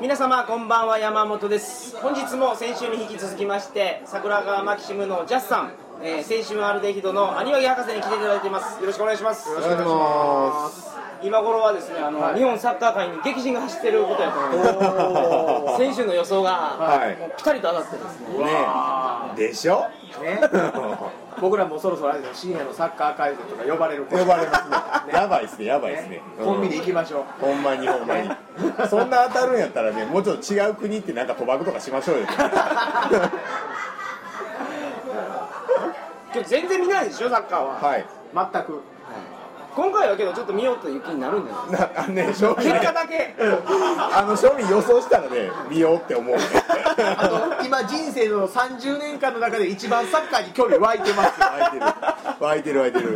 皆様こんばんは山本です。本日も先週に引き続きまして桜川マキシムのジャスさん、えー、青春アルデヒドのアニワギ博士に来ていただいています。よろしくお願いします。よろしくお願いします。今頃はですねあの、はい、日本サッカー界に激震が走ってることやと思います。選手の予想が、はい、ピタリと当たってですね。ねでしょ？ね 僕らもそろそろあれです深夜のサッカー会場とか呼ばれる呼ばれますね。やばいっすねやばいっすね。コンビニ行きましょう。ほんまにほんまに。そんな当たるんやったらねもうちょっと違う国ってなんか賭博とかしましょうよ。全然見ないでしょサッカーは。はい。全く今回はけどちょっと見ようという気になるんじゃないあね正味、ね、結果だけ。あの庶民予想したらね見ようって思う。ねあの今人生の30年間の中で一番サッカーに興味湧いてます。湧いてる。湧いてる湧いてる。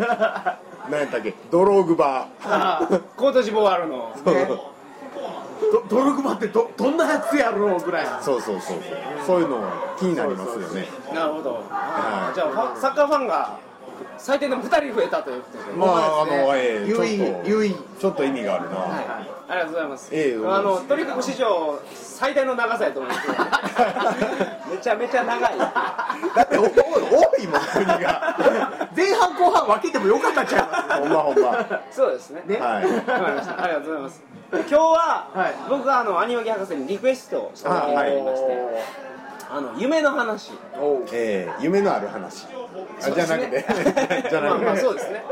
何やったっけ？ドローグバー。コートジボワールの、ね、ドログバってどどんなやつやろうぐらい。そうそうそうそう。いうの気になりますよね。なるほど、はい、じゃあサッカーファンが最低でも2人増えたということで。まあ、あの、えー、有意有意ちょっと意味があるな、はい、ありがとうございます、えー、あのとにかく史上最大の長さやと思いますめちゃめちゃ長い。だって多いもん国が。前半後半分けてもよかったちゃいます？ほんまほんま。そうですね。ねはい。わかりました。ありがとうございます。今日は、はい、僕があのアニマギ博士にリクエストをしてもらいましてあの夢の話。えー、夢のある話。あじゃなくて。じゃなくて。まあまあそうですね。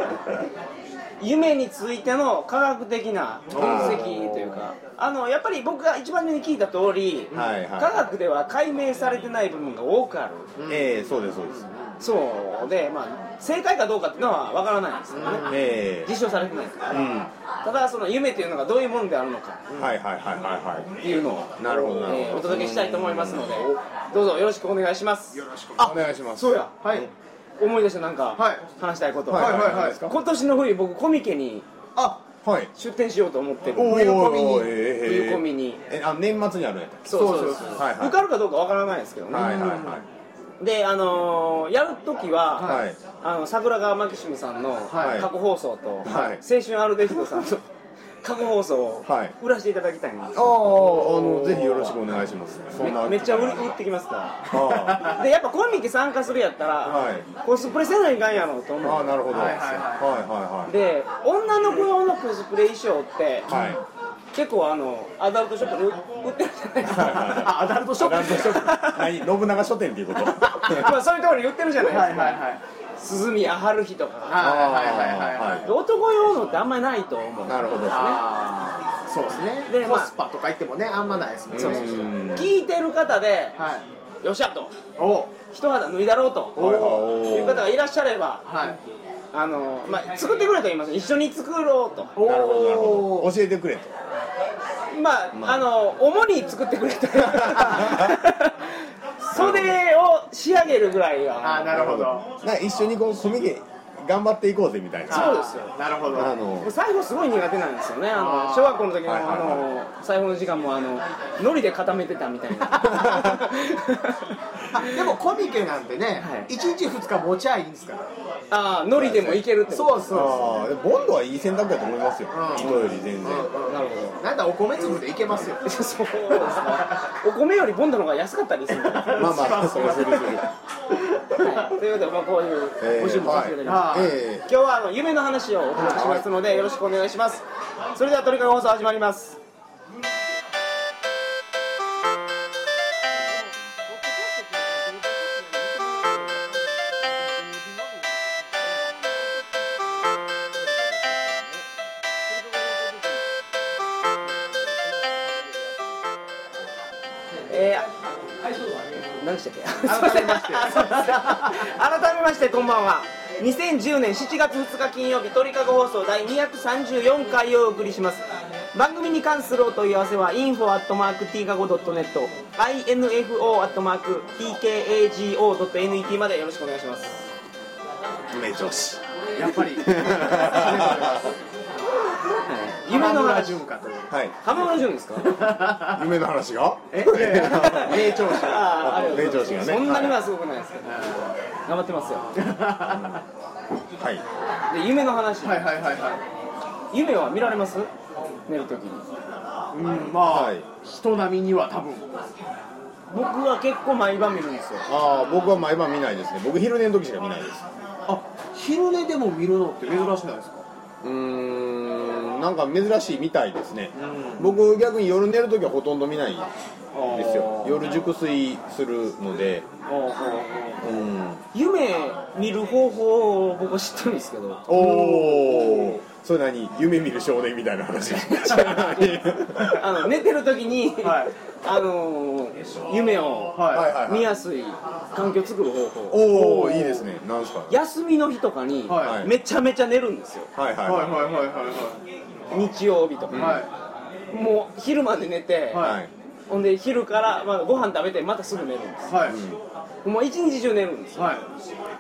夢についての科学的な分析というかあのやっぱり僕が一番目に聞いた通り、はいはい、科学では解明されてない部分が多くある、ええー、そうですそうです。そう。でまあ正解かどうかっていうのは分からない。ん。ですけどね、え。ー、実証されてないですから、うん、ただその夢っていうのがどういうものであるのか。はいはいはいはいはいっていうのをなるほどなるほど、えー、お届けしたいと思いますのでどうぞよろしくお願いします。よろしくお願いします。そうや。はい。思い出したなんか話したいこと、はいはいはい。今年の冬僕コミケにあはい。出店しようと思ってる。冬コミに。冬コミに。えあ年末にあるんやったそうそうそうはい。受かるかどうかわからないですけどね。はいはいはいであのやる時は、はい、あの桜川マキシムさんの過去放送と、はい、青春アルデヒドさんの 過去放送を売らせていただきたいんです、はい、ああのぜひよろしくお願いします。めめっちゃ売売ってきますから。でやっぱコンビニ参加するやったら、はい、コスプレせないかんやろと思う。ああなるほど。はいはいはい。で女の子用のコスプレ衣装って、はい、結構あのアダルトショップで売ってるじゃないですか。アダルトショップ？何？信長書店っていうこと？まあそういうところに売ってるじゃないですか、はいはいはい。鈴宮春日とか。はいはいはいはい男用のってあんまりないと思うなるほどですね。そうですね。でコスパとか言ってもねあんまないですもんね。聞いてる方で、はい、よっしゃと。お。一肌脱いだろうと。いう方がいらっしゃれば、はい、あのまあ、作ってくれと言います一緒に作ろうと。なるほどなるほど。教えてくれと。まあ、まあ、あの主に作ってくれと。袖を仕上げるぐらいは。あなるほど。な一緒にこうコミケ頑張っていこうぜみたいな。そうですよ。なるほど。あの最後すごい苦手なんですよね。あの小学校の時の、あの最後の時間もあの海苔で固めてたみたいな でもコミケなんてね、はい、1日2日持ちゃいいんですから。ああ海苔でもいけるってそうそうそう。ボンドはいい選択だと思いますよ、うん、糸より全然、うん、なるほど。なんだお米粒でいけますよ。そうですね。お米よりボンドの方が安かったりする。まあまあそれするするはい、ということで、まあ、こういう募集もさせていただきます、えーはい。えー、今日はあの夢の話をお届けしますのでよろしくお願いします。それでは鳥かご放送始まりますまして。改めましてこんばんは。2010年7月2日金曜日鳥かご放送第234回をお送りします。番組に関するお問い合わせは info.tkago.net info.tkago.net までよろしくお願いします。名調子やっぱり 夢の話。潤かと。はい。浜村潤ですか夢の話が。え名調子が名調子がね。そんなにはすごくないですけど。頑張ってますよ。はい。で夢の話。はいはいはいはい。夢は見られます？寝るときに。うんまあ、はい。人並みには多分。僕は結構毎晩見るんですよ。ああ僕は毎晩見ないですね。僕昼寝の時しか見ないです。あ昼寝でも見るのって珍しくないですか？うーんなんか珍しいみたいですね。うん。僕逆に夜寝る時はほとんど見ないんですよ。夜熟睡するので。うん。夢見る方法を僕は知ってるんですけど。おおそれ何夢見る少年みたいな話。あの寝てる時に、はい。あのー夢を見やすい環境を作る方法。おおいいですね。なんですか？休みの日とかにはい。めちゃめちゃ寝るんですよ。はいはいはい。はいはいはい日曜日とか、はい。もう昼まで寝て、ほんで昼から、まあ、ご飯食べてまたすぐ寝るんです。はい。もう一日中寝るんですよ。はい。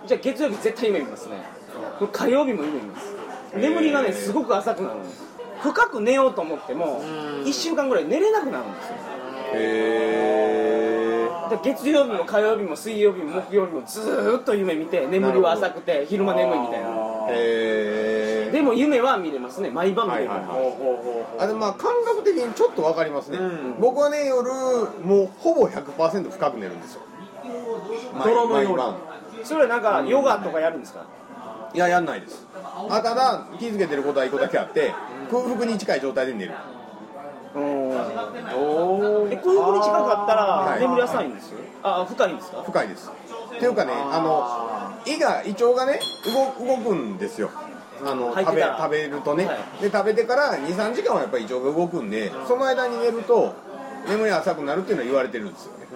じゃあ月曜日絶対夢見ますね。火曜日も夢見ます眠りがねすごく浅くなるんです。深く寝ようと思っても1週間ぐらい寝れなくなるんですよ。へえで月曜日も火曜日も水曜日も木曜日もずーっと夢見て眠りは浅くて昼間眠いみたいな。へえでも夢は見れますね毎晩見れる、はいはいはい。あでもまあ感覚的にちょっとわかりますね、うん。僕はね夜もうほぼ100%深く寝るんですよ。泥のように。それはなんかヨガとかやるんですか？いややんないです。あただ気づけてることは一個だけあって空腹に近い状態で寝る。空腹に近かったはいら眠り浅いんですよ。あ深いんですか？深いです。っていうかねあの胃が胃腸がね動動くんですよ。あの食べ食べるとね、はい。で食べてから23時間はやっぱり胃腸が動くんでその間に寝ると眠りが浅くなるっていうのは言われてるんですよね。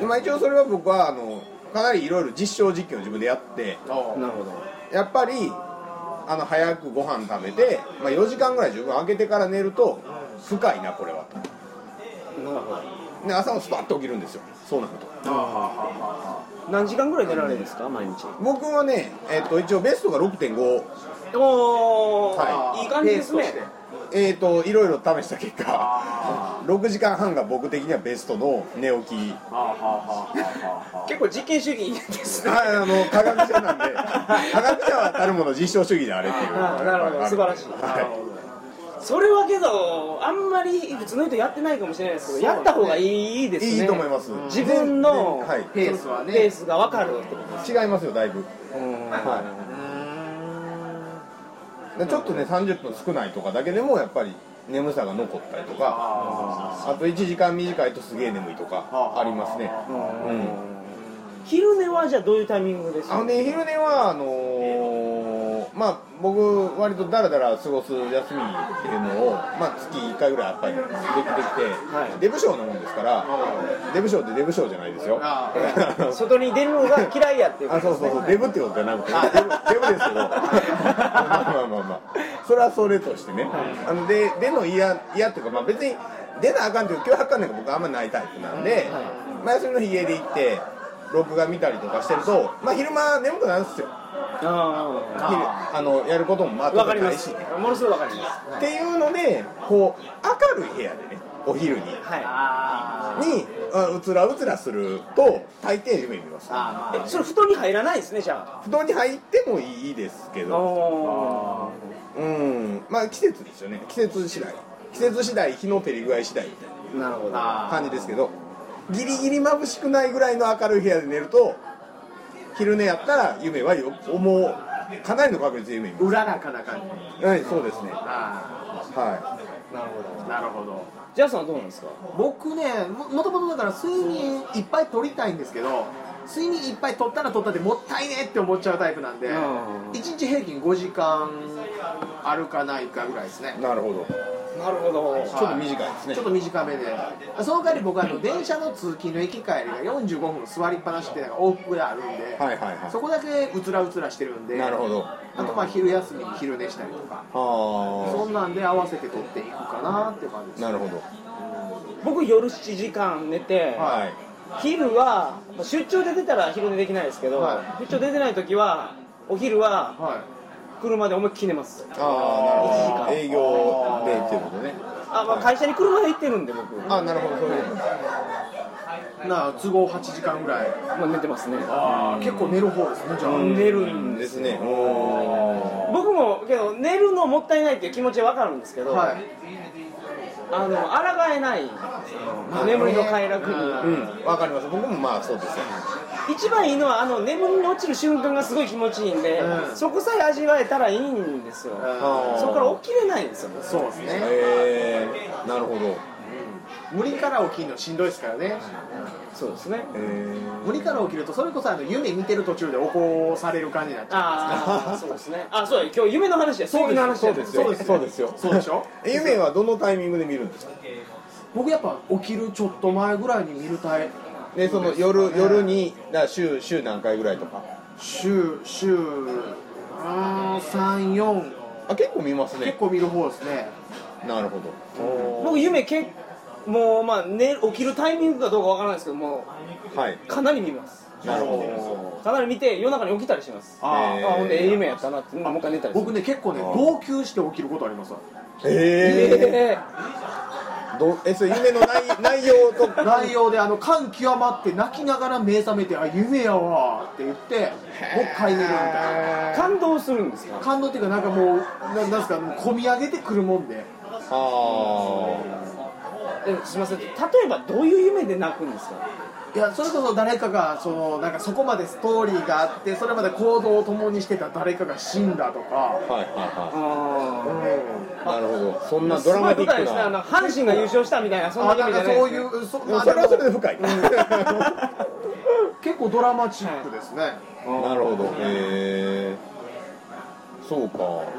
でまあ一応それは僕はあのかなりいろいろ実証実験を自分でやってなるほどやっぱりあの早くご飯食べて、まあ、4時間ぐらい十分空けてから寝ると深いなこれはと。なるほど。で朝もスパッと起きるんですよ。そうなると。何時間ぐらい寝られるんですか？毎日。僕はね、えっと一応ベストが6.5おお、はい。い感じですね。ペースとして。えっといろいろ試した結果6時間半が僕的にはベストの寝起き。結構実験主義ですね。はいあの科学者なんで科学者はたるもの実証主義であれっていう。あなるほど。素晴らしい。はそれはけどあんまり普通の人やってないかもしれないですけどやった方がいいですね。いいと思います。自分のはい。ペースはね。ペースが分かる。ってこと違いますよだいぶ。うん。はでちょっとね30分少ないとかだけでもやっぱり眠さが残ったりとかあと1時間短いとすげえ眠いとかありますね。うん。昼寝はじゃあどういうタイミングですあのね昼寝はあのーまあ僕割とダラダラ過ごす休みっていうのを、まあ、月1回ぐらいやっぱりできてきて、はい。デブ賞なもんですからデブ賞ってデブ賞じゃないですよ。あ 外に出るのが嫌いやっていうあそうそうそう。デブってことじゃなくてデブ。デブですけど。まあまあまあまあそれはそれとしてね。あので出の嫌嫌っていうか、まあ、別に出なあかんっていう脅迫観念が僕あんまりないタイプなんで、まあ、休みの日家で行って録画見たりとかしてると、まあ、昼間眠くなるんですよあ昼あのやることもまあかります。ないしものすごい分かります。っていうのでこう明るい部屋でねお昼に。はにあうつらうつらすると大抵夢見ます。あいえそれ布団に入らないですねじゃ布団に入ってもいいですけあどおうん。まあ季節ですよね。季節次第。季節次第日の照り具合次第みたいなるほど。な感じですけど。ギリギリ眩しくないぐらいの明るい部屋で寝ると昼寝やったら夢はよもう。かなりの確率で夢見まうららかな感じすはいそうですね。あはなるほど。あなるほど。ジャスさんはどうなんですか？僕ねももともとだから睡眠いっぱい取りたいんですけど睡眠いっぱい取ったら取ったでもったいねって思っちゃうタイプなんでうん。1日平均5時間あるかないかぐらいですね。いなるほど。なるほど。ちょっと短いですね。ちょっと短めで。その代わり僕はあの電車の通勤の駅帰りが45分座りっぱなしってなんか往復であるんで、はいはいはい。そこだけうつらうつらしてるんでなるほど。あとまあ昼休みに昼寝したりとか、そあんなんで合わせて取っていくかなっていう感じです。あなるほど。僕夜7時間寝て、はい。昼はまあ出張で出たら昼寝できないですけど、は出張出てない時はお昼はは車で思いっきり寝ます。あ一時間。あ営業でっていうことね。あ、まあ、会社に車で行ってるんで僕、あなるほどそういうこと。いなあ都合8時間ぐらい。まあ、寝てますね。ああ結構寝る方ですねじゃあ、寝るんでですすねお僕もけど寝るのもったいないっていう気持ちは分かるんですけど、はい。あの抗えない眠りの快楽に、うん。わかります。僕もまあそうですよ一番いいのはあの眠りに落ちる瞬間がすごい気持ちいいんで、うん。そこさえ味わえたらいいんですよ、あーそこから起きれないんですよ。そうですね。へえなるほど。無理から起きるのしんどいですからね。そうですね。無理から起きるとそれこそあの夢見てる途中で起こされる感じになっちゃああそうですね。あそうだ今日夢の話や睡眠の話やそうですよ。そうですそうですよ。うそうでしょ？え夢はどのタイミングで見るんですか？僕やっぱ起きるちょっと前ぐらいに見るたいでその夜夜にだ週週何回ぐらいとか？週週34あ結構見ます結ね構見る方ですね。なるほど。僕夢けもうまあ、ね、起きるタイミングかどうかわからないですけどもはい。かなり見ます。なるほど。かなり見て夜中に起きたりします。あへー。あほんでええ夢やったなってもう一回寝たりする。僕ね結構ね号泣して起きることありますわ。えええどえそれ夢の内 内容と内容であの感極まって泣きながら目覚めてあ夢やわって言ってもう一回寝るみたいな。え感動するんですか？感動っていうかなんかもうななんですかもう込み上げてくるもんで。あ。えすみません。例えばどういう夢で泣くんですか？いやそれこそ誰かがそのなんかそこまでストーリーがあってそれまで行動を共にしてた誰かが死んだとか、あはいはいあはい。なるほど。そんなあドラマティックな阪神が優勝したみたいなそんなあなんか夢じゃないそういうそ,、それはそれで深い結構ドラマチックですね、なるほど。へえそうか。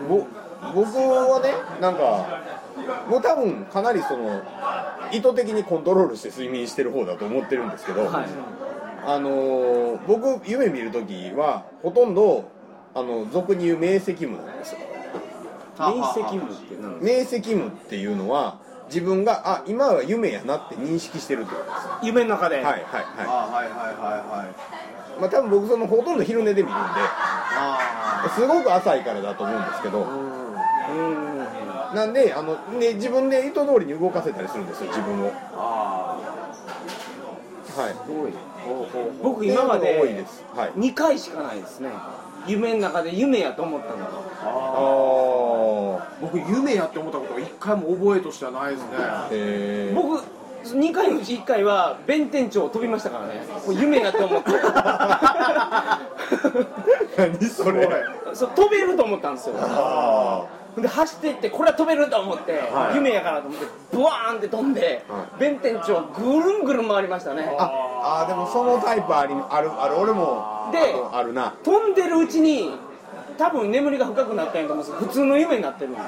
ぼ僕はねなんかもう多分かなりその意図的にコントロールして睡眠してる方だと思ってるんですけど、はい。あのー僕夢見るときはほとんどあの俗に言う明晰夢なんですよ。明晰夢って明晰夢っていうのは自分があ今は夢やなって認識してるってことです。か夢の中で、はいはいあははいはいはいはい。いまあ多分僕そのほとんど昼寝で見るんあですごく浅いからだと思うんですけどうんなんであの、ね、自分で意図通りに動かせたりするんですよ自分を。あはい。僕今までです。はい。2回しかないですね。夢の中で夢やと思ったのが。あああ僕夢やって思ったことが一回も覚えとしてはないですね。へえ僕2回のうち1回は弁天町飛びましたからね。これ夢やと思って 何それ。そう飛べると思ったんですよ。あで走っていってこれは飛べると思って、はい。夢やからと思ってブワーンって飛んで、は弁天町をぐるんぐるん回りましたね。ああでもそのタイプありあるある。俺もでああるな。飛んでるうちに多分眠りが深くなったんやと思うんです普通の夢になってるんで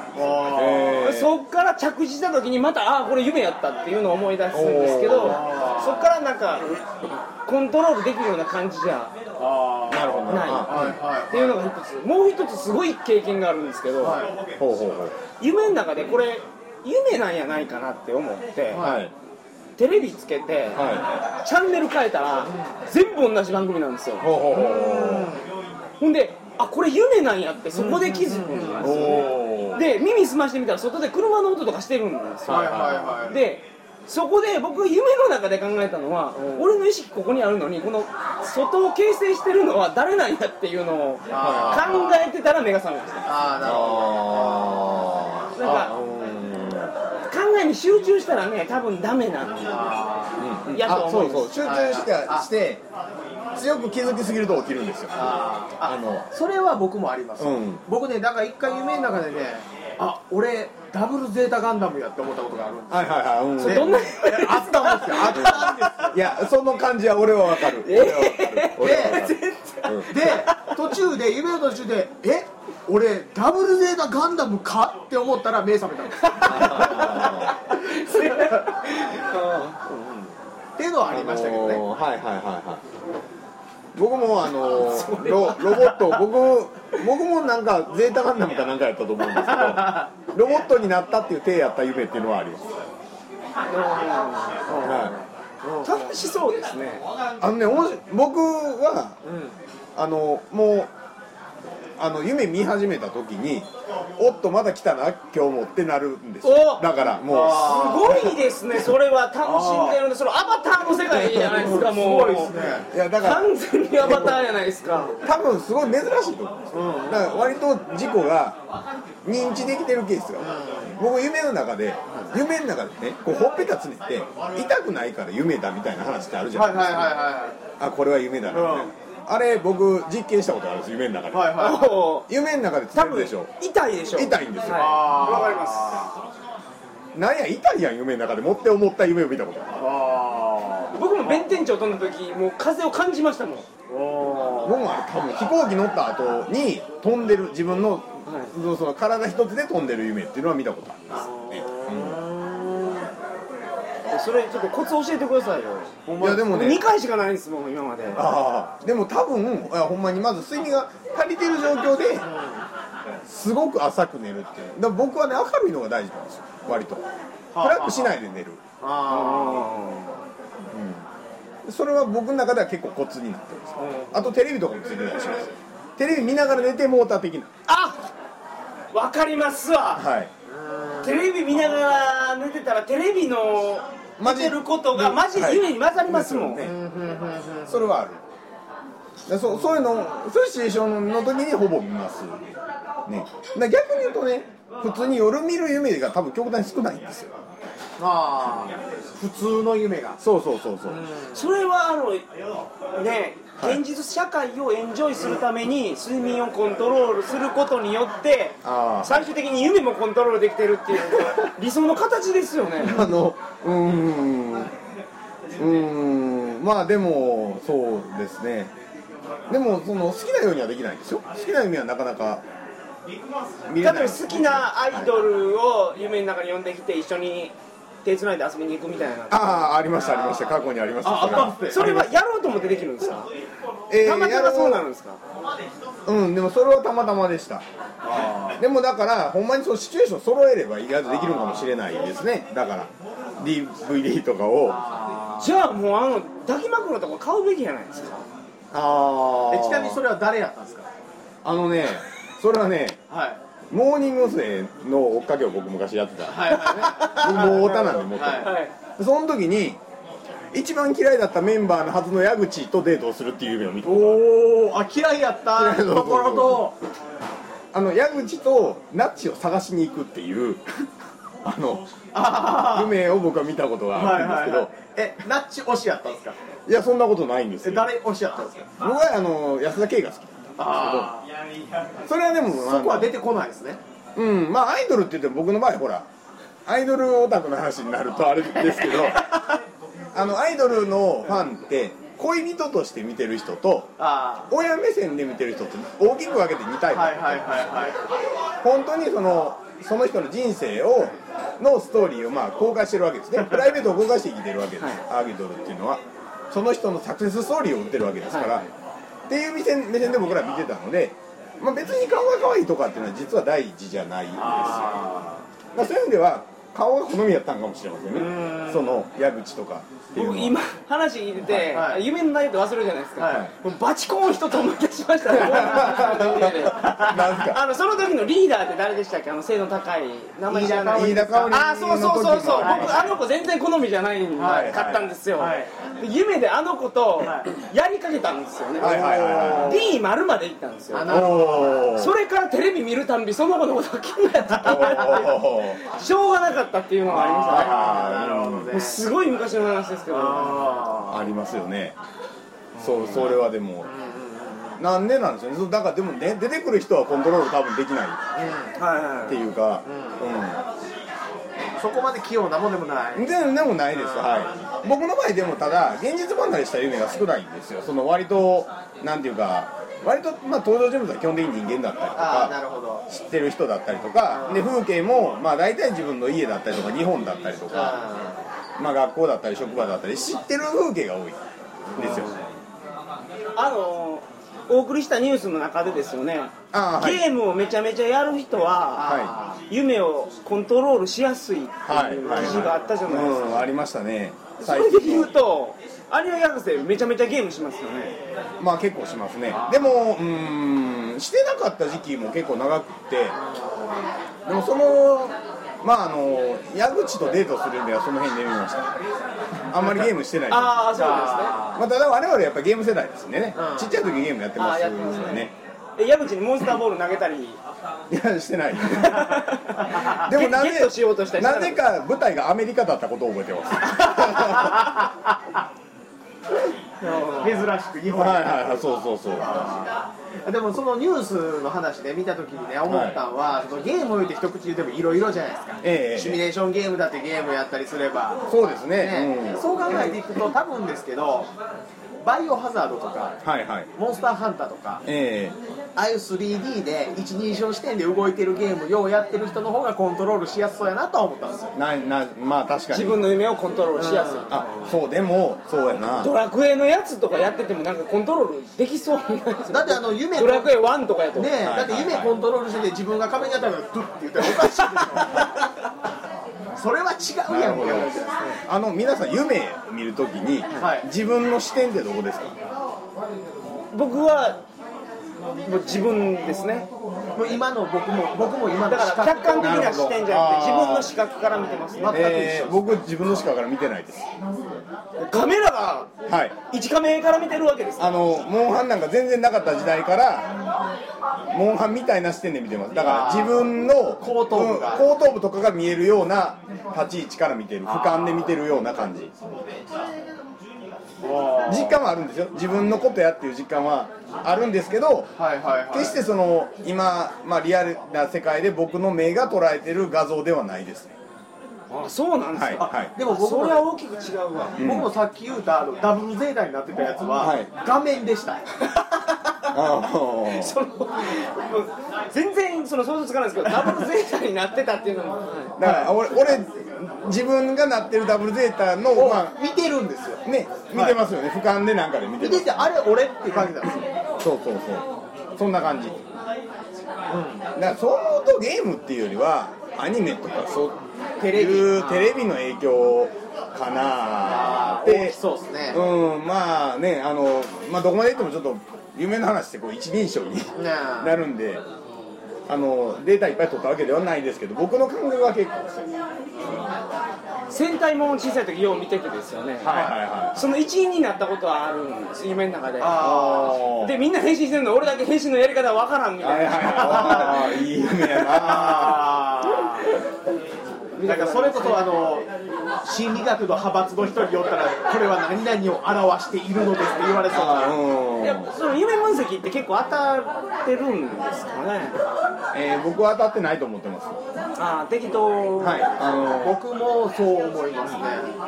すそっから着地した時にまたああこれ夢やったっていうのを思い出すんですけどおそっからなんかコントロールできるような感じじゃあないあはいはいっていうのが一つもう一つすごい経験があるんですけど、夢の中でこれ夢なんやないかなって思って、テレビつけて、はチャンネル変えたら全部同じ番組なんですよ。いほんであこれ夢なんやってそこで気づくんですうよで耳澄ましてみたら外で車の音とかしてるんですよ。でそこで僕夢の中で考えたのは俺の意識ここにあるのにこの外を形成してるのは誰なんやっていうのを考あえてたら目が覚めました。ああなるほど。あなんかあうん。考えに集中したらね多分ダメなんあうんやとあ思いうそそう。集中してあ。して強く気づきすぎると起きるんですよ。ああの。それは僕もあります、うん。僕ねだから一回夢の中でねあ俺ダブルゼータガンダムやって思ったことがあるんですはいはいはいうん。それどんなあったんですよ。あったんですよ。いやその感じは俺はわかる。俺はわかる。俺はわかる。うんで途中で夢の途中でえ？俺ダブルゼータガンダムか？って思ったら目覚めたんです。っていうのはありましたけどね。あのーはいはいはいはい僕もあのーロロボット僕僕もなんかゼータガンダムかなんかやったと思うんですけどロボットになったっていう体やった夢っていうのはあります、はい、楽しそうですね。あのね僕はあのもうあの夢見始めた時におっとまだ来たな今日もってなるんですよ。おだからもう。すごいですねそれは楽しんでるんでそれアバターの世界じゃないですかもう すごいですね。いやだから完全にアバターじゃないですか多分すごい珍しいと思う。ん。ですよ、だから割と事故が認知できてるケースが、僕夢の中で夢の中でねこうほっぺたつねって痛くないから夢だみたいな話ってあるじゃないですか、はあこれは夢だなみたいな、あれ僕実験したことあるんです夢の中で、いはいはい。夢の中でつ多分でしょ。痛いでしょ痛いんですよ、あーわかります。なんや痛いやん夢の中で。もって思った夢を見たこと。あるあ僕も弁天町飛んだ時もう風を感じましたもん。ーお僕もあれ多分飛行機乗った後に飛んでる自分の,、その体一つで飛んでる夢っていうのは見たことありますね、それちょっとコツ教えてくださいよ。うんいやでもね。2回しかないんですもん今まで。ああ。でも多分いやほんまにまず睡眠が足りてる状況ですごく浅く寝るっていう。だ僕はね明るいのが大事なんですよ。割と。暗くしないで寝る、あうん、それは僕の中では結構コツになってるんですよあとテレビとかもついてたりします。テレビ見ながら寝てモーター的な。あわかりますわ。はい。テレビ見ながら寝てたらテレビのマジ出てることがマジで夢に混ざりますもん、ねそれはある。だそうそういうのそういうシチュエーションの時にほぼ見ますね。だ逆に言うとね普通に夜見る夢が多分極端に少ないんですよあー。普通の夢が。そうそうそうそう、それはあのね現実社会をエンジョイするために睡眠をコントロールすることによって最終的に夢もコントロールできてるっていう理想の形ですよね。あのうーん。うーん。まあでもそうですね。でもその好きなようにはできないんですよ。好きな夢はなかなか見例えばれない好きなアイドルを夢の中に呼んできて一緒に手つないで遊びに行くみたいな。ああありましたありました。過去にありました。ああったんすね。それはやろうと思ってできるんですか？えーたまたまそうなるんですか？う。んでもそれはたまたまでした。でもだからほんまにそのシチュエーション揃えれば意外とできるかもしれないですね。だから DVD とかを。あじゃあもうあの抱き枕とか買うべきじゃないですか？あえちなみにそれは誰やったんですか？あのねそれはねはいモーニング娘。の追っかけを僕昔やってた。はいはい僕もうなんでもっその時に一番嫌いだったメンバーのはずの矢口とデートをするっていう夢を見ておおあ嫌いやった。ところと。あの矢口とナッチを探しに行くっていう あのあ夢を僕は見たことがあるんですけど、えナッチ推しやったんですか？いやそんなことないんですよ。え誰推しやったんですか？僕はあの安田圭が好きあそれはでもあそこは出てこないですね。うんまあアイドルって言っても僕の場合ほらアイドルオタクの話になるとあれですけど あのアイドルのファンって恋人として見てる人とあ親目線で見てる人って大きく分けて2タイプ、あはいはいはいはい本当にそのその人の人生をのストーリーをまあ公開してるわけですね。プライベートを公開して生きてるわけです、アイドルっていうのは。その人のサクセスストーリーを売ってるわけですから、はい。っていう目線目線で僕ら見てたので、まあ、別に顔が可愛いとかっていうのは実は第一じゃないんですよ。あまあ、そういう意味では顔が好みやったんかもしれませんうねん。その矢口とかっていうのは。僕今話聞いてて、はい夢の内容って忘れるじゃないですか、はい。もうバチコーン一つ思い出しました。ねあのその時のリーダーって誰でしたっけ？あの背の高い名前知らない。飯田香織あーそうそうそうそう、はい。僕あの子全然好みじゃないんはい。かったんですよ、はい。で夢であの子とはやりかけたんですよね、はいはいはいはい。D 丸まで行ったんですよ。それからテレビ見るたんびその子のことが気になってしょうがなかったっていうのがありましたねなるほどね。すごい昔の話ですけど。あありますよね。そうそれはでも。なんでなんですようだからでもね出てくる人はコントロール多分できない。はいはいってい。うかーそこまで器用なもんでもない。でもないです。はい。僕の場合でもただ現実離れした夢が少ないんですよ。その割となんていうか割とまあ登場人物は基本的に人間だったりとああなかるほど。知ってる人だったりとかで風景もまあ大体自分の家だったりとか日本だったりとかあまあ学校だったり職場だったり知ってる風景が多いんですよ。あのお送りしたニュースの中でですよね、あーはい。ゲームをめちゃめちゃやる人は、は夢をコントロールしやすいっていうはい記事があったじゃないですか、うんありましたね。それで言うと有吉博士めちゃめちゃゲームしますよね。まあ結構しますね。でもうーんしてなかった時期も結構長くって。でもそのまああの矢口とデートする夢はその辺で見ました。あんまりゲームしてない。ですああそうですね。あまあ、ただ我々やっぱゲーム世代ですんでね、うん。ちっちゃい時ゲームやってますよね。え矢口にモンスターボール投げたり。いやしてない。で でもなぜゲットしようとしたりしたらなぜか舞台がアメリカだったことを覚えてます 珍しく日本はいはいはいそうそうそう。でもそのニュースの話で見た時にね思ったのは、そのゲームを言って一口言ってもいろいろじゃないですか、ええ。シミュレーションゲームだってゲームやったりすれば、そうですね。ね。うん。そう考えていくと多分ですけどバイオハザードとかはいはい。モンスターハンターとかえああいう 3D で一人称視点で動いてるゲームようやってる人の方がコントロールしやすそうやなとは思ったんですよ。えななまあ確かに。自分の夢をコントロールしやすい。あそうでもそうやな。ドラクエのやつとかやっててもなんかコントロールできそうだってあの夢ドラクエ1とかやとねえ、はいだって夢コントロールしてて自分が壁に当たるからドゥッて言ったらおかしいでしょそれは違うやんけあの皆さん夢見るときに、はい。自分の視点ってどこですか？僕はもう自分ですね。もう今の僕も僕も今のだから客観的な視点じゃなくて自分の視覚から見てます。ねえー、僕自分の視角から見てないです。カメラがはい。1カメから見てるわけです。あのモンハンなんか全然なかった時代からモンハンみたいな視点で見てます。だから自分の後頭部が。うん後頭部とかが見えるような立ち位置から見てる。俯瞰で見てるような感じ実感はあるんですよ。自分のことやっていう実感はあるんですけどはいはいはい。決してその今、まあ、リアルな世界で僕の目が捉えてる画像ではないですね。あそうなんですか、はいはい。でも僕もそれは大きく違うわ、僕もさっき言うたあのダブルゼータになってたやつは、はい。画面でした その全然その想像つかないですけどダブルゼータになってたっていうのも、だから俺俺自分がなってるダブルゼータの、をま見てるんですよ。あね見てますよね、俯瞰でなんかで見て見ててあれ俺って感じなんですよそうそうそう。そんな感じ、だからそう思うとゲームっていうよりはアニメとかそうテレビ。いうテレビの影響かなっ大てきそうですね。うんまあねあのまあどこまでいってもちょっと夢の話ってこう一人称にねなるんであのデータいっぱい取ったわけではないですけど僕の感覚は結構戦隊も小さい時よう見ててですよね、はいはいはい。その一員になったことはあるんです夢の中で。ああでみんな変身してるの俺だけ変身のやり方わからんみたいな、はいはいはい。いい夢やななん かそれこそあの心理学の派閥の人によったらこれは何々を表しているのですって言われそうな。うん。いやその夢分析って結構当たってるんですかね？えー僕は当たってないと思ってます。ああ適当。はい。あの僕もそう思いますね。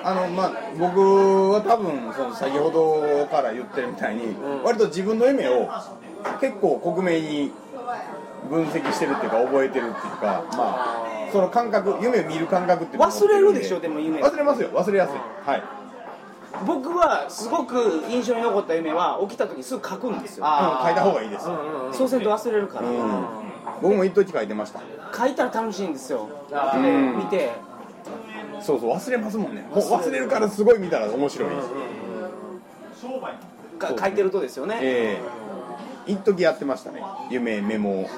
あのまあ僕は多分その先ほどから言ってるみたいに、割と自分の夢を結構克明に分析してるっていうか覚えてるっていうかまあその感覚夢を見る感覚って忘れるでしょんでも夢。忘れますよ忘れやすい。はい。僕はすごく印象に残った夢は起きた時すぐ書くんですよ。あうん。書いた方がいいです、そうせんと忘れるから、うん。僕も一時書いてました。書いたら楽しいんですよ。あでうん。見て。そうそう忘れますもんね。もう忘れるからすごい見たら面白い、か書いてるとですよね、ええ。一時やってましたね。夢メモを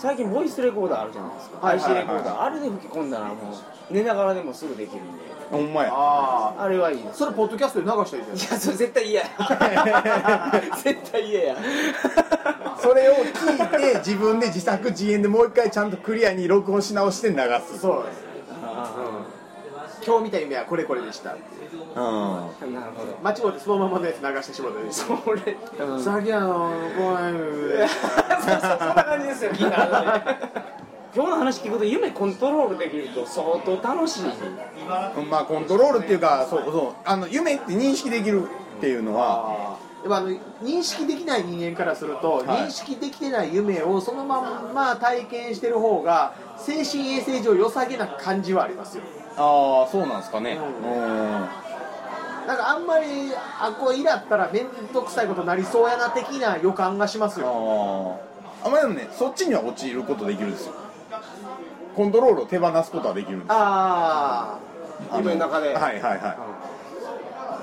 最近ボイスレコーダーあるじゃないですか、はい IC レコーダー、あれで吹き込んだらもう寝ながらでもすぐできるんで。ほんまや。ああれはいいです。あそれポッドキャストで流したらいいじゃない？いやそれ絶対嫌や。絶対嫌や。それを聞いて自分で自作自演でもう一回ちゃんとクリアに録音し直して流す。そうです今日見た夢はこれこれでした。うん。なるほど。間違ってそのままのやつ流してしまったりそれ、う。ん、さっきあのごめんそうそうそんな感じですよ聞いたらね今日の話聞くと夢コントロールできると相当楽しい。まあコントロールっていうかそうそうあの夢って認識できるっていうのはでもあの認識できない人間からすると、はい。認識できてない夢をそのまんま体験してる方が精神衛生上良さげな感じはありますよああそうなんですかね。ううん。なんかあんまりあこれイラったら面倒くさいことなりそうやな的な予感がしますよ。あまあでもねそっちには陥ることできるんですよ。コントロールを手放すことはできるんですああ夢の中で。はいはいは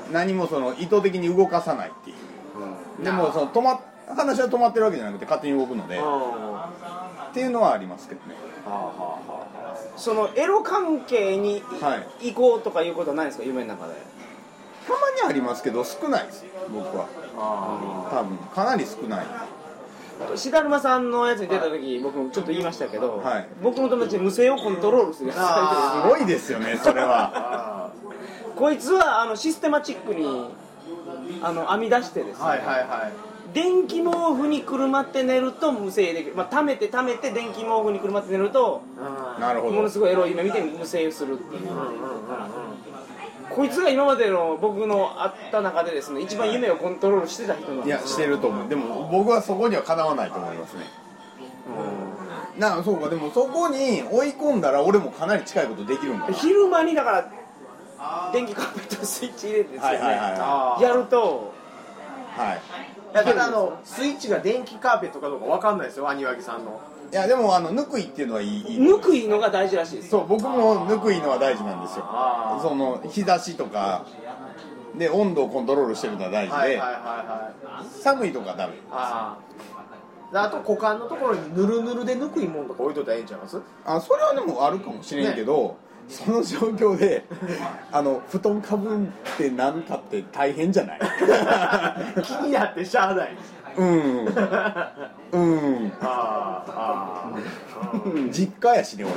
い。何もその意図的に動かさないっていう。でもその止ま話は止まってるわけじゃなくて勝手に動くので。あっていうのはありますけどね。そのエロ関係にはい。行こうとかいうことはないんですか？夢の中で。たまにありますけど少ないです。僕は。多分。かなり少ない。シダルマさんのやつに出た時僕もちょっと言いましたけど、はい。僕の友達無声をコントロールするやつすごいですよねそれは。あこいつはあのシステマチックにあの編み出してですね、ーはいはいはい電気毛布にくるまって寝ると無声できる、まあ、溜めて溜めて電気毛布にくるまって寝るとうんなるほど。ものすごいエロい夢見て無声するっていう。うんうんうんこいつが今までの僕のあった中でですね一番夢をコントロールしてた人なんですいやしてると思う。でも僕はそこにはかなわないと思いますね。なそうか。でもそこに追い込んだら俺もかなり近いことできるんだな。昼間にだから電気カーペットスイッチ入れてですよね、はいはいはいあー。やるとはいいやただあのスイッチが電気カーペットかどうかわかんないですよアニワギさんの。いやでもあのぬくいっていうのはいいいい。ぬくいのが大事らしいです。そう僕もぬくいのは大事なんですよ。その日差しとかで温度をコントロールしてるのは大事で、寒いとかダメああと股間のところにぬるぬるでぬくいもんとか置いといたらええんちゃいます？あそれはでもあるかもしれんけど、その状況であの布団かぶってなんかって大変じゃない？気になってしゃあない。うん。うん。あああ実家やしね俺。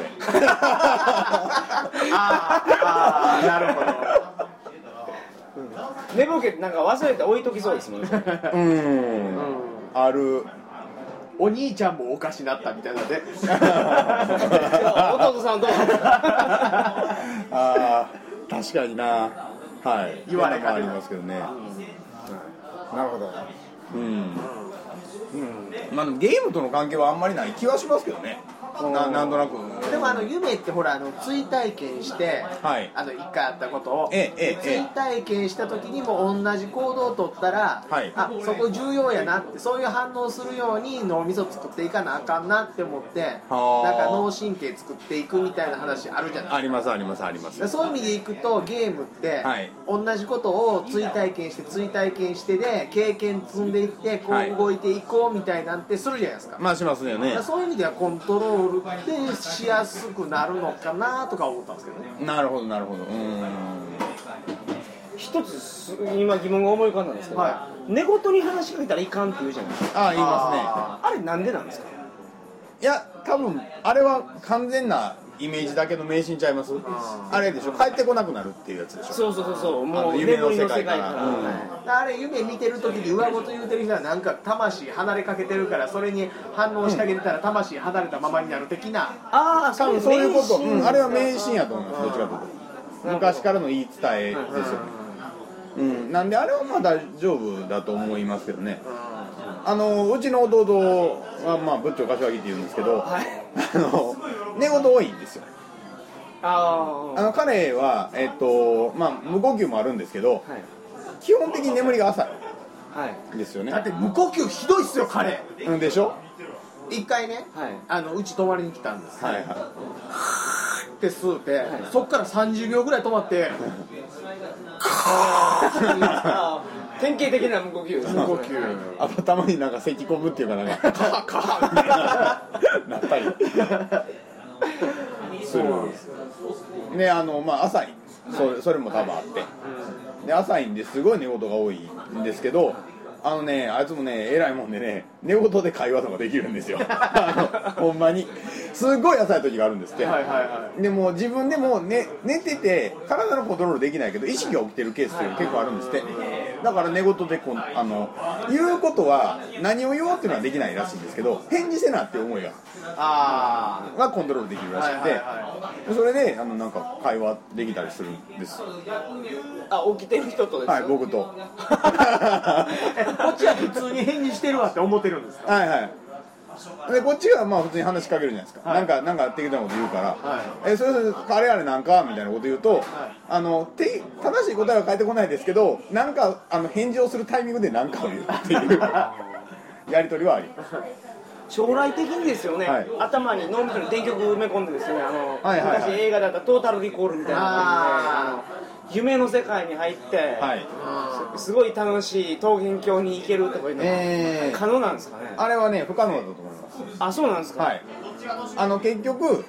ああああなるほど。寝ぼけなんか忘れて置いときそうですもんね。うん、うん。あるお兄ちゃんもおかしなったみたいなね弟さんどうぞあー確かにな。はい。言われかねありますけどね。なるほど。うん、まあでもゲームとの関係はあんまりない気はしますけどねななんとなく。でもあの夢ってほらあの追体験して、はい。あの一回あったことを、ええええ追体験した時にも同じ行動を取ったら、はい。あそこ重要やなってそういう反応をするように脳みそ作っていかなあかんなって思ってなんかはあ脳神経作っていくみたいな話あるじゃないありますありますあります。でそういう意味でいくとゲームって、はい。同じことを追体験して追体験してで経験積んでいってこはい。う動いていこうみたいなんてするじゃないですか,、まあしますよね。そういう意味ではコントロールってしやすくなるのかなとか思ったんですけどね。なるほどなるほど。うん。一つす今疑問が思い浮かんだんですけど、は寝言に話しかけたらいかんって言うじゃないですか。ああ言いますね。あれなんでなんですか？いや多分あれは完全なイメージだけの迷信ちゃいます？あれでしょ？帰ってこなくなるっていうやつでしょ？そうそうそうそう。あもうの夢の世界か世界から。ら、うん。あれ夢見てる時に上言言うてる人はなんか魂離れかけてるからそれに反応してあげてたら魂離れたままになる的な、ああ多分そういうこと、うん、あれは迷信やと思いますどっちかというと。昔からの言い伝えですよ、うん、なんであれはまあ大丈夫だと思いますけどね。あのうちの弟はまあ仏頂柏木って言うんですけど、はい。あの寝言多いんですよ。ああの彼はえっとまあ無呼吸もあるんですけどあはい。基本的に眠りが浅はい。いですよね。だって無呼吸ひどいっすよ彼。うんでしょ？一回ね、はい。あのうち泊まりに来たんです、はいはい。って吸うて、い。そっから30秒ぐらい止まって典型的な無呼吸ですね。無呼吸。あとたまになんか咳込むっていうかなんかカハカハみたいななったりする。であのまあ浅い。それそれも多分あって。で浅いんですごい寝言が多いんですけどあのねあいつもね偉いもんでね寝言で会話とかできるんですよ。あのほんまに。すごい浅い時があるんですって、はいはいはでも自分でも寝寝てて体のコントロールできないけど意識が起きてるケースっていうの結構あるんですってだから寝言でこうあの言うことは何を言おうっていうのはできないらしいんですけど返事せなっていう思いがあがコントロールできるらしくて、はいはいはそれであのなんか会話できたりするんです。あ起きてる人とですよはい僕と。あこっちは普通に返事してるわって思ってるんですか？はいはいでこっちはまあ普通に話しかけるじゃないですか、はい。なんかなんか適当なこと言うから。は「えそれそれあれあれなんか?」みたいなこと言うと、あのて正しい答えは返ってこないですけどなんかあの返事をするタイミングで何かを言うっていう やり取りはあり。ます将来的にですよね、はい。頭に脳みそに電極埋め込んでですねあの、はいはいはい。昔映画だったらトータルリコールみたいな感じで夢の世界に入って、はい。すごい楽しい桃源郷に行けるとかいうのはえー。可能なんですかね、あれはね不可能だと思います。あそうなんですか、はい。あの結局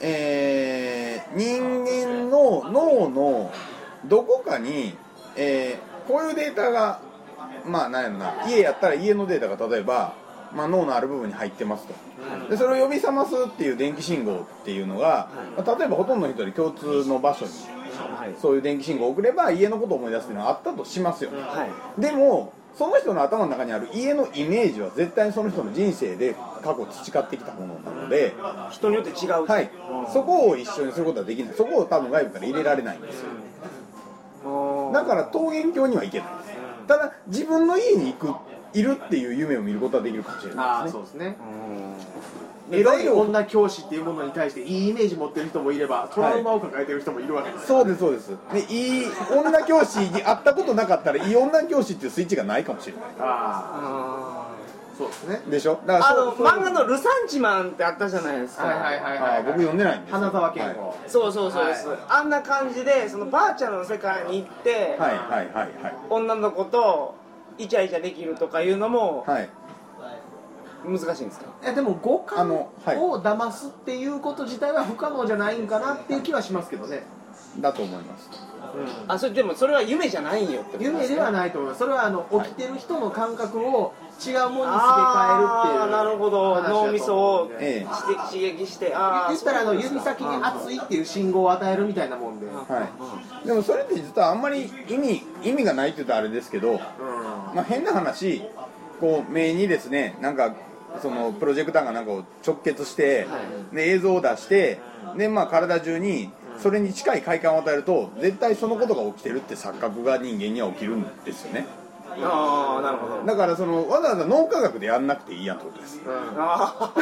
えー人間の脳のどこかに、えーこういうデータがまあなんやろな家やったら家のデータが例えばまあ、脳のある部分に入ってますと。でそれを呼び覚ますっていう電気信号っていうのが、まあ例えばほとんどの人に共通の場所にはい。そういう電気信号を送れば家のことを思い出すっていうのはあったとしますよ、はい。でもその人の頭の中にある家のイメージは絶対にその人の人生で過去培ってきたものなので、人によって違うはい、そこを一緒にすることはできない。そこを多分外部から入れられないんですよ。うん。だから桃源郷には行けない。ただ自分の家に行くいるっていう夢を見ることはできるかもしれあないですね。あそうですね。うん。エロい女教師っていうものに対していいイメージ持ってる人もいればトラウマを抱えてる人もいるわけです、そうですそうです。でいい女教師に会ったことなかったらいい女教師っていうスイッチがないかもしれない。あああそうですね。でしょ？だからあの漫画の「ルサンチマン」ってあったじゃないですか、はいはいはいあはいー僕読んでないんですよ。花沢健はい。吾、そうそうそうです、はい。あんな感じでそのバーチャルの世界に行って、はいはいはいはい。女の子とイチャイチャできるとかいうのもはい。難しいんですか？えでも五あ感を騙すっていうこと自体は不可能じゃないんかなっていう気はしますけどね、だと思います。あそれでもそれは夢じゃないよってこと夢ではいないと思います。それはあの起きてる人の感覚を違うものにすげ替えるっていうなるほど脳みそを刺激してああ言ったらあの指先に熱いっていう信号を与えるみたいなもんで、はい。でもそれって実はあんまり意味意味がないって言うとあれですけどまあ、変な話こう目にですねなんかそのプロジェクターがなんかを直結して、はで映像を出してで、まあ、体中にそれに近い快感を与えると絶対そのことが起きてるって錯覚が人間には起きるんですよねああなるほど。だからそのわざわざ脳科学でやんなくていいやんってことです。あ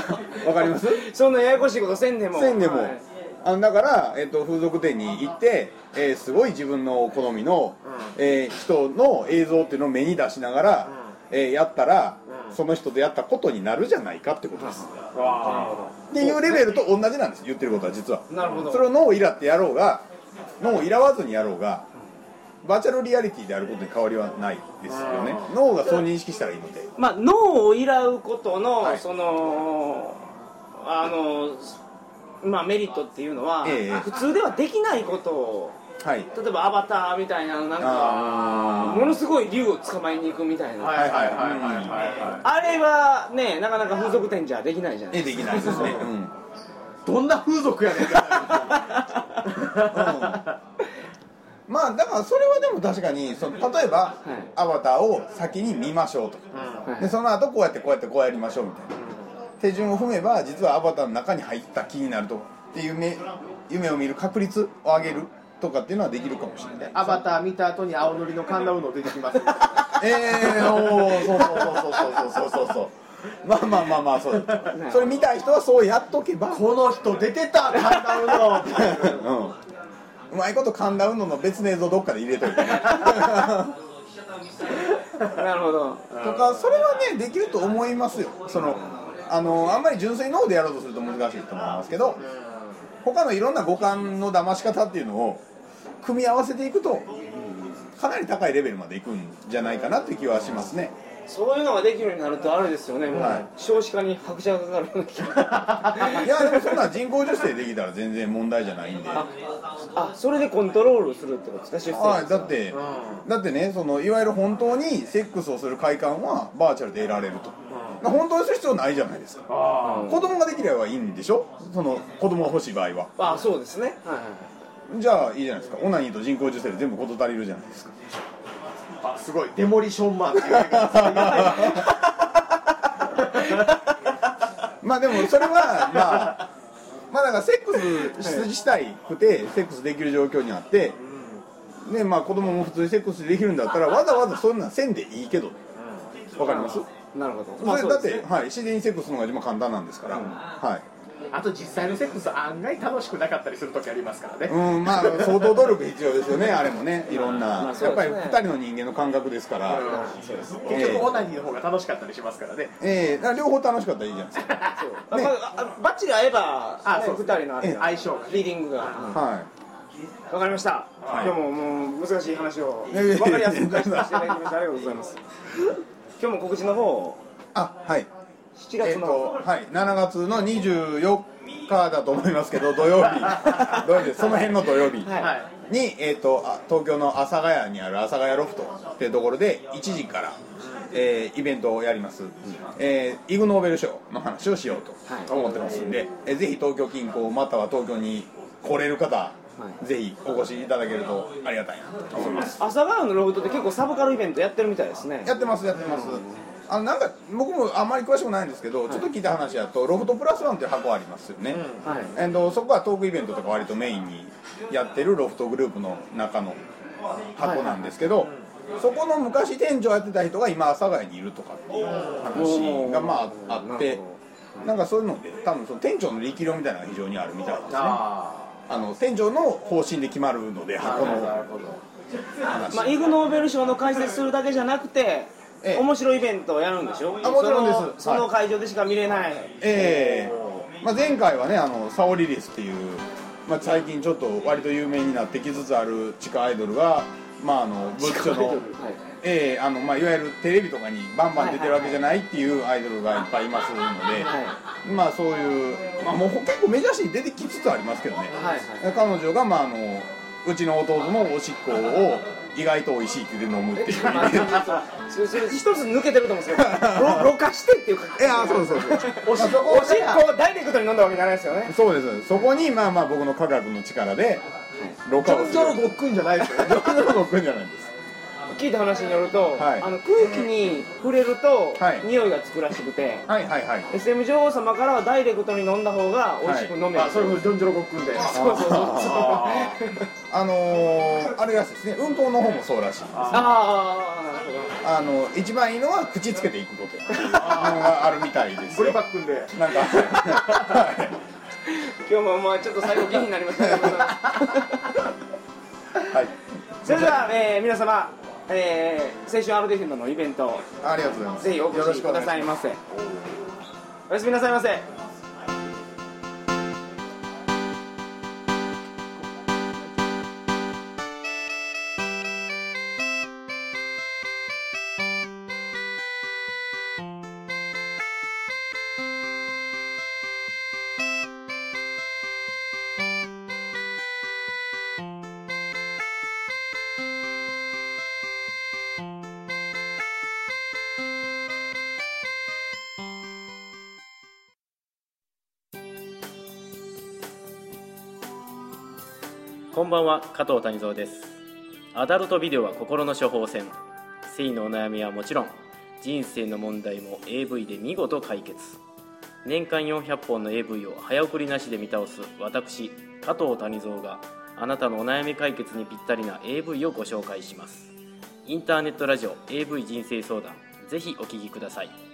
わかります？あ そんなややこしいことせんでも。せんでも、はい。あのだから、えっと風俗店に行って、えーすごい自分の好みの、えー人の映像っていうのを目に出しながら、えーやったら、その人とやったことになるじゃないかってことです、っていうレベルと同じなんです。言ってることは実は。なるほど。それを脳をいらってやろうが脳をいらわずにやろうがバーチャルリアリティであることに変わりはないですよね。脳がそう認識したらいいので。まあ脳をいらうことの、はい。そのあのまあメリットっていうのは、ええ。普通ではできないことをはい。例えばアバターみたいななんかあものすごい竜を捕まえに行くみたいな、あれはねなかなか風俗店じゃできないじゃない絵できないですね、うん。い どんな風俗やねんって まあだからそれはでも確かにその例えば、い。アバターを先に見ましょうとか、はい。でその後こうやってこうやってこうやりましょうみたいな、手順を踏めば実はアバターの中に入った気になるとっていう夢夢を見る確率を上げるとかっていうのはできるかもしれない。アバター見た後に青のりの神田うの出てきます。え えー、おーそうそうそうそうそうそうそうそうまあまあまあまあそうだそれ見たい人はそうやっとけば。この人出てた神田うの うんうまいこと神田うのの別の映像どっかで入れといてね。なるほど。とかそれはねできると思いますよ。そのあのあんまり純粋の方でやろうとすると難しいと思いますけど他のいろんな五感の騙し方っていうのを組み合わせていくとかなり高いレベルまでいくんじゃないかなっていう気はしますねそういうのができるようになるとあれですよね。もう、はい。少子化に拍車がかかるような気が。いやでもそんな人工授精できたら全然問題じゃないんで。あそれでコントロールするってことですか出生はい、だって、だってねそのいわゆる本当にセックスをする快感はバーチャルで得られると、本当にする必要ないじゃないですか。子供ができればいいんでしょ？その子供が欲しい場合は。あそうですね。はいはい。じゃあいいじゃないですか。オナニーと人工授精で全部事足りるじゃないですかあすごい。デモリションマンっていう映画まあでもそれはまあまあだからセックスしたいくてセックスできる状況にあってでまあ子供も普通にセックスできるんだったらわざわざそんなんせんでいいけど。わかります？なるほど、それだって、はい、自然にセックスの方が一番簡単なんですから、はいあと実際のセックス案外楽しくなかったりする時ありますからね。うんまあ相当努力必要ですよね あれもねいろんな、まあそうやっぱりですね2人の人間の感覚ですから、結局オナニーの方が楽しかったりしますからね。ええ。だから両方楽しかったらいいじゃないですか。そう。あまああバッチリ合えばあそうね。二人の相性がリーディングが。はわかりました、はい。今日ももう難しい話をいやいやいやわかりやすく解説していただきましてありがとうございます。今日も告知の方あはい7えっ、月の、とはい7月の24日だと思いますけど土曜日。土曜日その辺の土曜日。はい。はい。に、えー、とあ東京の阿佐ヶ谷にある阿佐ヶ谷ロフトっていうところで1時から、えーイベントをやります、えーイグ・ノーベル賞の話をしようと思ってますんで、えーぜひ東京近郊または東京に来れる方、ぜひお越しいただけるとありがたいなと思います。朝ヶ谷のロフトって結構サブカルイベントやってるみたいですね。やってますやってますあのなんか僕もあんまり詳しくないんですけど、ちょっと聞いた話だとロフトプラスワンっていう箱ありますよね、はい。えーとそこはトークイベントとか割とメインにやってるロフトグループの中の箱なんですけど、そこの昔店長やってた人が今阿佐ヶ谷にいるとかっていう話がまああってなんかそういうので多分その店長の力量みたいなのが非常にあるみたいですね。ああの店長の方針で決まるので箱の話、まあ、イグ・ノーベル賞の解説するだけじゃなくて、ええ。面白いイベントをやるんでしょ？あもちろんです。その会場でしか見れない、ええ。まあ、前回はねあのサオリリスっていう、まあ、最近ちょっと割と有名になってきつつある地下アイドルが、まあ、あのブッチョの、ええあのまあ、いわゆるテレビとかにバンバン出てるわけじゃないっていうアイドルがいっぱいいますので、まあそういう、まあ、もう結構メジャー誌に出てきつつありますけどね、はい。彼女が、まあ、あのうちの弟のおしっこを意外と美味しいって言って飲むっていう。それそれ一つ抜けてると思うんですけどろろ過してっていうかいやそうそうそう。おしっこおしっこをダイレクトに飲んだわけじゃないですよね。そうです。そこにまあまあ僕の科学の力でろ過をする。ジョンジョロごっくんじゃないですよね。ジョンジョロごっくんじゃないんです聞いた話によると、はい。あの空気に触れると、はい。匂いがつくらしくて、はいはいはい。SM 女王様からはダイレクトに飲んだ方が美味しく飲める、あそれもジョンジョロごっくんで。そうそうそうそう。ああのー、あれらしいですね。運動の方もそうらしいです。ああなるほどあの一番いいのは口つけていくことが あるみたいですブレよバックんで。なんか。は い今日もまあちょっと最後気になりましたけどはい。それでは、えー皆様、えー、青春アルディフェンドのイベントありがとうございます。ぜひお越しくださいませ。おやすみなさいませばんは加藤谷蔵です。アダルトビデオは心の処方箋。性のお悩みはもちろん人生の問題も AV で見事解決。年間400本の AV を早送りなしで見倒す私加藤谷蔵があなたのお悩み解決にぴったりな AV をご紹介します。インターネットラジオ AV 人生相談ぜひお聞きください。